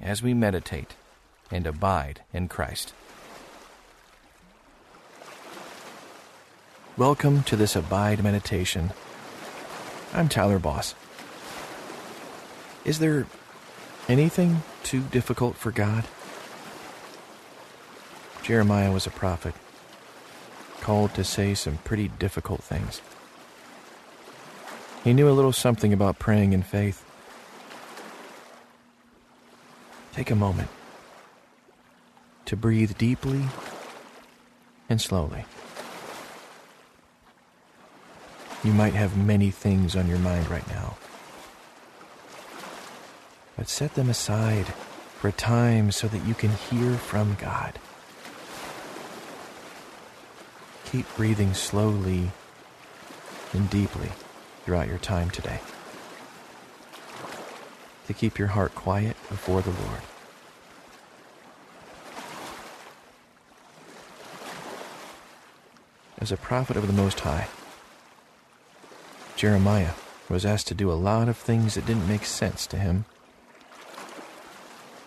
as we meditate and abide in Christ. Welcome to this Abide meditation. I'm Tyler Boss. Is there anything too difficult for God? Jeremiah was a prophet, called to say some pretty difficult things. He knew a little something about praying in faith. Take a moment to breathe deeply and slowly. You might have many things on your mind right now, but set them aside for a time so that you can hear from God. Keep breathing slowly and deeply throughout your time today to keep your heart quiet before the Lord. As a prophet of the Most High, Jeremiah was asked to do a lot of things that didn't make sense to him,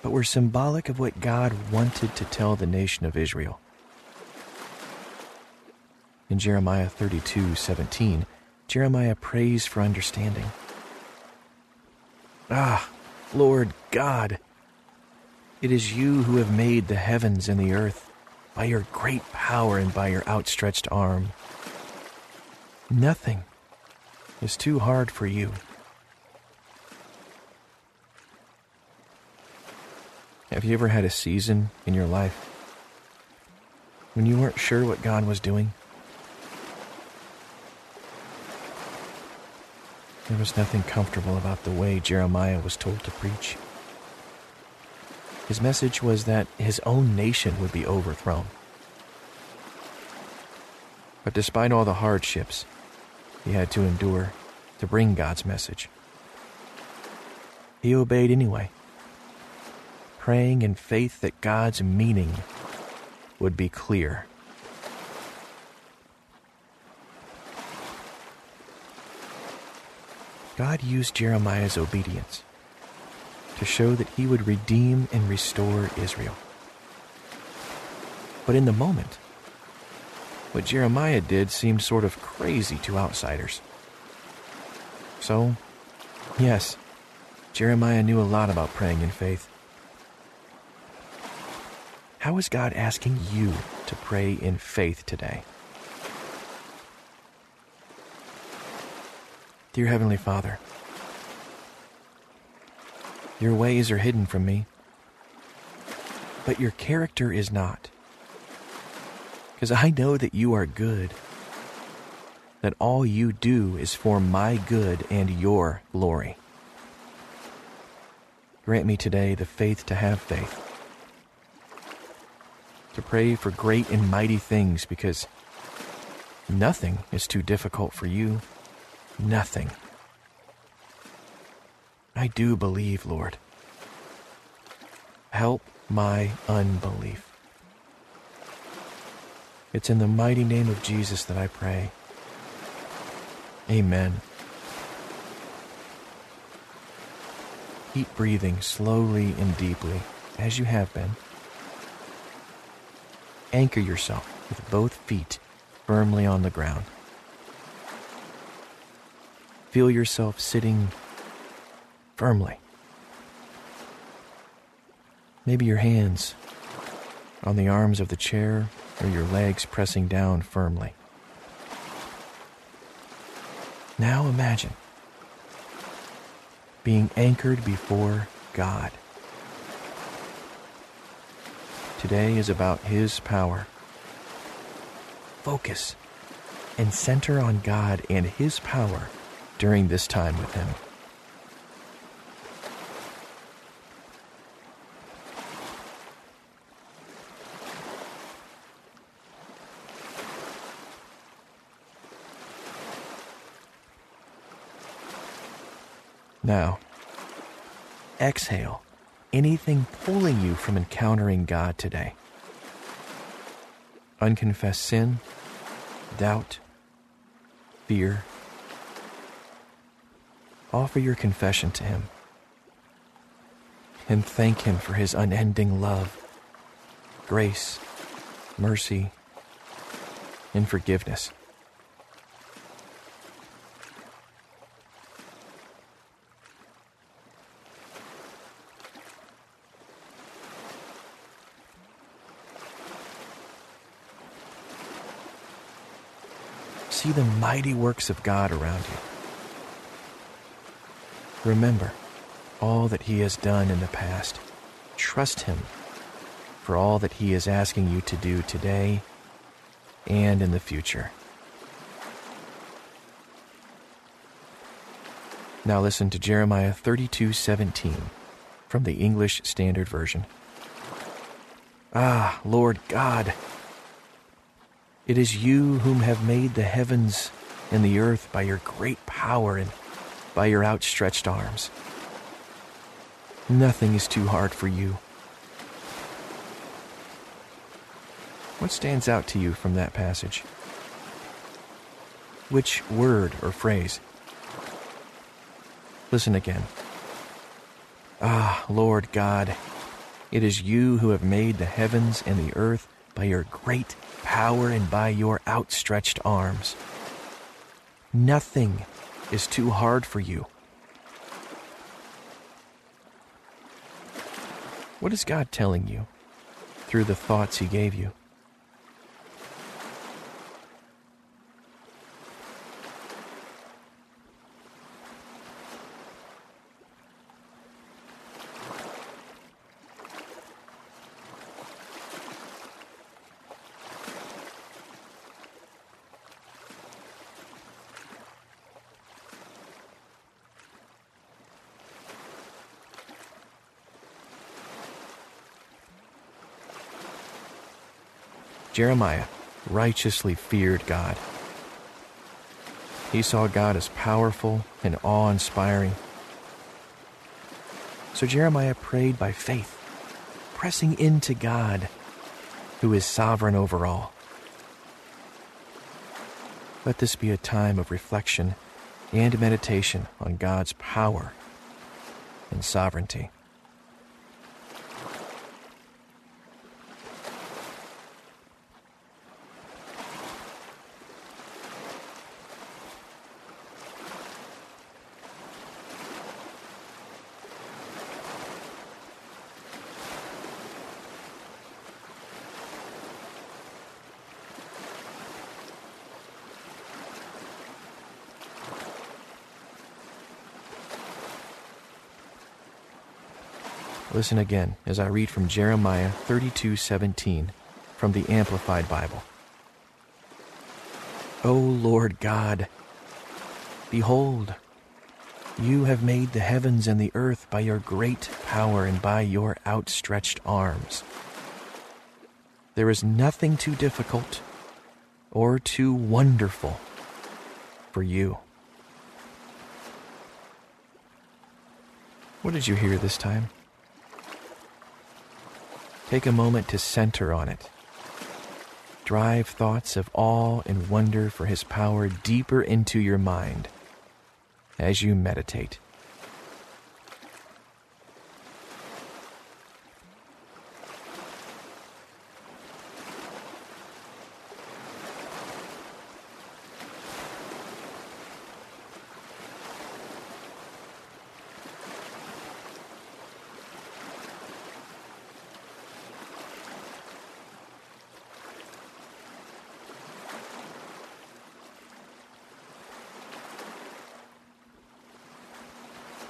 but were symbolic of what God wanted to tell the nation of Israel. In Jeremiah 32 17, Jeremiah prays for understanding. Ah, Lord God, it is you who have made the heavens and the earth by your great power and by your outstretched arm. Nothing is too hard for you. Have you ever had a season in your life when you weren't sure what God was doing? There was nothing comfortable about the way Jeremiah was told to preach. His message was that his own nation would be overthrown. But despite all the hardships he had to endure to bring God's message, he obeyed anyway, praying in faith that God's meaning would be clear. God used Jeremiah's obedience to show that he would redeem and restore Israel. But in the moment, what Jeremiah did seemed sort of crazy to outsiders. So, yes, Jeremiah knew a lot about praying in faith. How is God asking you to pray in faith today? Dear Heavenly Father, your ways are hidden from me, but your character is not. Because I know that you are good, that all you do is for my good and your glory. Grant me today the faith to have faith, to pray for great and mighty things, because nothing is too difficult for you nothing. I do believe, Lord. Help my unbelief. It's in the mighty name of Jesus that I pray. Amen. Keep breathing slowly and deeply as you have been. Anchor yourself with both feet firmly on the ground. Feel yourself sitting firmly. Maybe your hands on the arms of the chair or your legs pressing down firmly. Now imagine being anchored before God. Today is about His power. Focus and center on God and His power during this time with Him. Now, exhale anything pulling you from encountering God today. Unconfessed sin, doubt, fear, Offer your confession to Him and thank Him for His unending love, grace, mercy, and forgiveness. See the mighty works of God around you. Remember all that He has done in the past. Trust Him for all that He is asking you to do today and in the future. Now listen to Jeremiah 32:17 from the English Standard Version. Ah, Lord God, it is you whom have made the heavens and the earth by your great power and by your outstretched arms. Nothing is too hard for you. What stands out to you from that passage? Which word or phrase? Listen again. Ah, Lord God, it is you who have made the heavens and the earth by your great power and by your outstretched arms. Nothing is too hard for you. What is God telling you through the thoughts He gave you? Jeremiah righteously feared God. He saw God as powerful and awe inspiring. So Jeremiah prayed by faith, pressing into God, who is sovereign over all. Let this be a time of reflection and meditation on God's power and sovereignty. Listen again as I read from Jeremiah 32:17 from the Amplified Bible. O Lord God, behold, you have made the heavens and the earth by your great power and by your outstretched arms. There is nothing too difficult or too wonderful for you. What did you hear this time? Take a moment to center on it. Drive thoughts of awe and wonder for His power deeper into your mind as you meditate.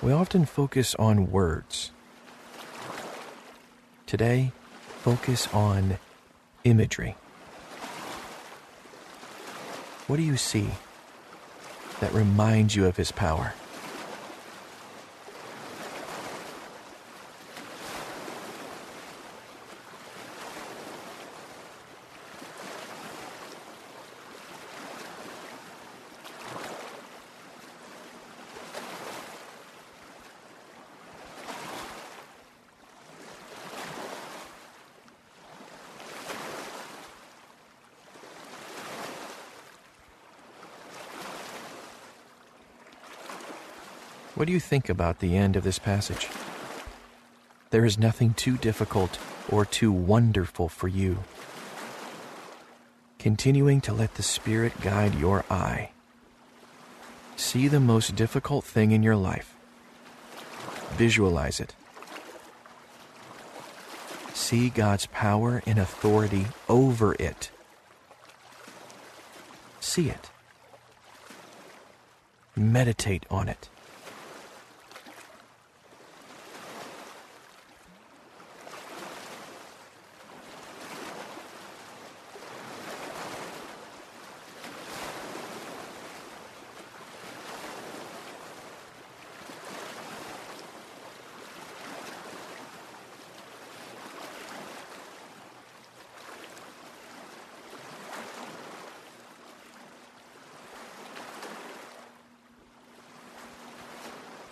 We often focus on words. Today, focus on imagery. What do you see that reminds you of His power? What do you think about the end of this passage? There is nothing too difficult or too wonderful for you. Continuing to let the Spirit guide your eye. See the most difficult thing in your life. Visualize it. See God's power and authority over it. See it. Meditate on it.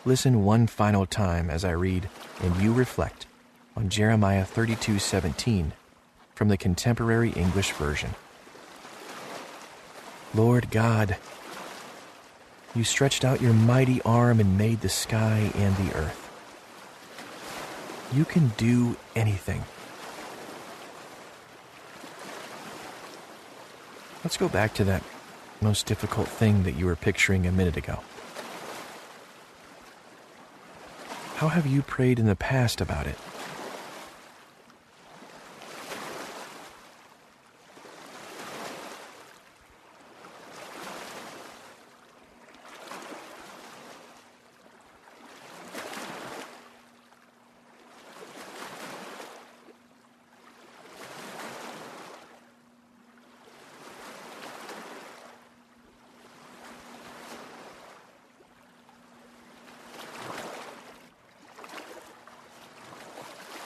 Listen one final time as I read and you reflect on Jeremiah 32:17 from the contemporary English version. Lord God, you stretched out your mighty arm and made the sky and the earth. You can do anything. Let's go back to that most difficult thing that you were picturing a minute ago. How have you prayed in the past about it?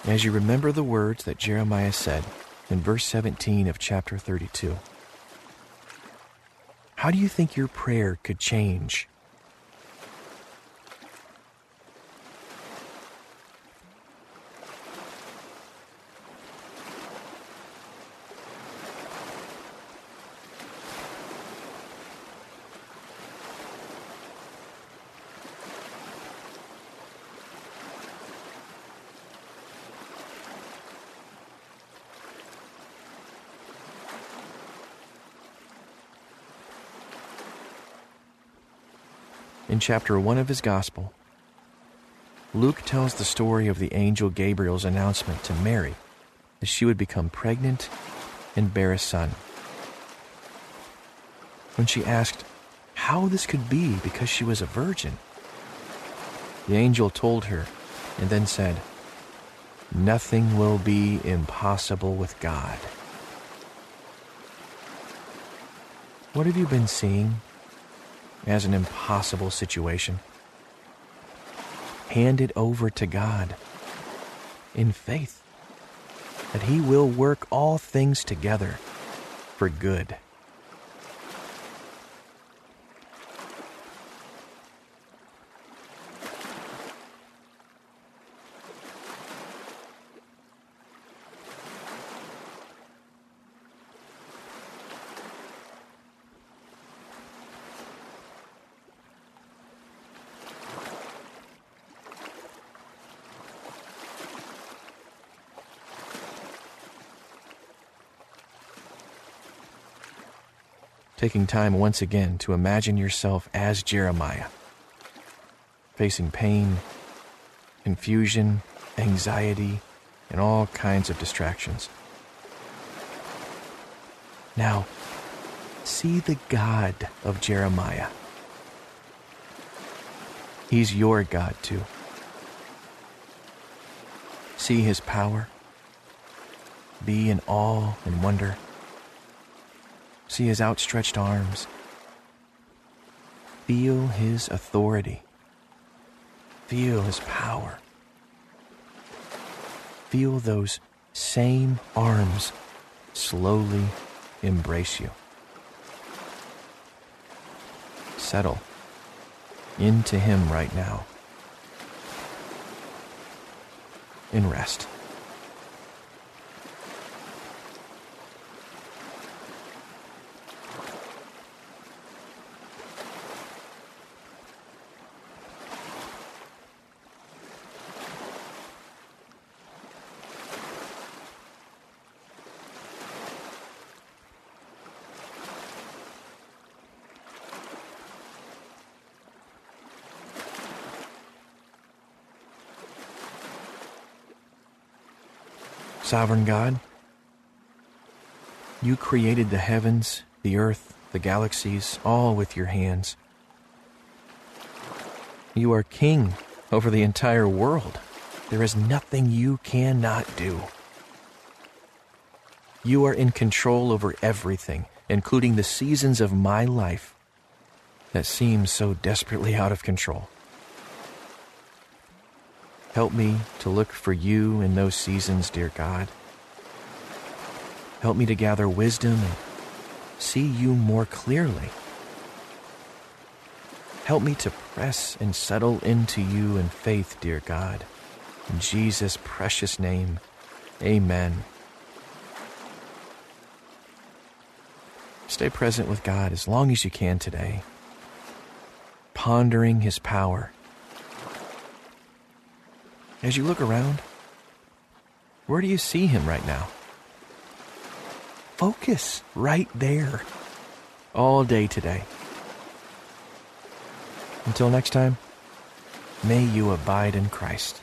As you remember the words that Jeremiah said in verse 17 of chapter 32. How do you think your prayer could change in chapter 1 of his Gospel, Luke tells the story of the angel Gabriel's announcement to Mary that she would become pregnant and bear a son. When she asked how this could be because she was a virgin, the angel told her and then said, Nothing will be impossible with God. What have you been seeing as an impossible situation. Hand it over to God in faith that He will work all things together for good. Taking time once again to imagine yourself as Jeremiah, facing pain, confusion, anxiety, and all kinds of distractions. Now, see the God of Jeremiah. He's your God too. See his power. Be in awe and wonder. See his outstretched arms. Feel his authority. Feel his power. Feel those same arms slowly embrace you. Settle into him right now. In rest. Sovereign God, you created the heavens, the earth, the galaxies, all with your hands. You are king over the entire world. There is nothing you cannot do. You are in control over everything, including the seasons of my life that seem so desperately out of control. Help me to look for you in those seasons, dear God. Help me to gather wisdom and see you more clearly. Help me to press and settle into you in faith, dear God. In Jesus' precious name, amen. Stay present with God as long as you can today, pondering His power. As you look around, where do you see Him right now? Focus right there all day today. Until next time, may you abide in Christ.